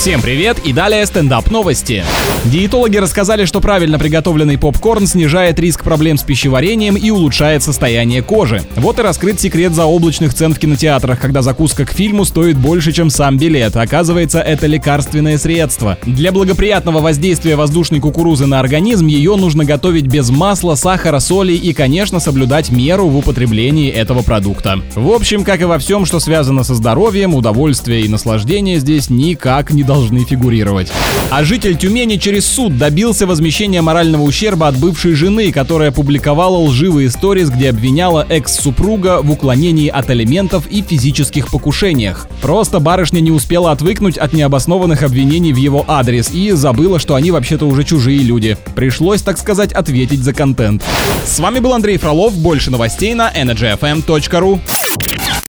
Всем привет и далее стендап новости. Диетологи рассказали, что правильно приготовленный попкорн снижает риск проблем с пищеварением и улучшает состояние кожи. Вот и раскрыт секрет заоблачных цен в кинотеатрах, когда закуска к фильму стоит больше, чем сам билет. Оказывается, это лекарственное средство. Для благоприятного воздействия воздушной кукурузы на организм ее нужно готовить без масла, сахара, соли и, конечно, соблюдать меру в употреблении этого продукта. В общем, как и во всем, что связано со здоровьем, удовольствие и наслаждение здесь никак не должны фигурировать. А житель Тюмени через суд добился возмещения морального ущерба от бывшей жены, которая публиковала лживые сторис, где обвиняла экс-супруга в уклонении от алиментов и физических покушениях. Просто барышня не успела отвыкнуть от необоснованных обвинений в его адрес и забыла, что они вообще-то уже чужие люди. Пришлось, так сказать, ответить за контент. С вами был Андрей Фролов. Больше новостей на energyfm.ru.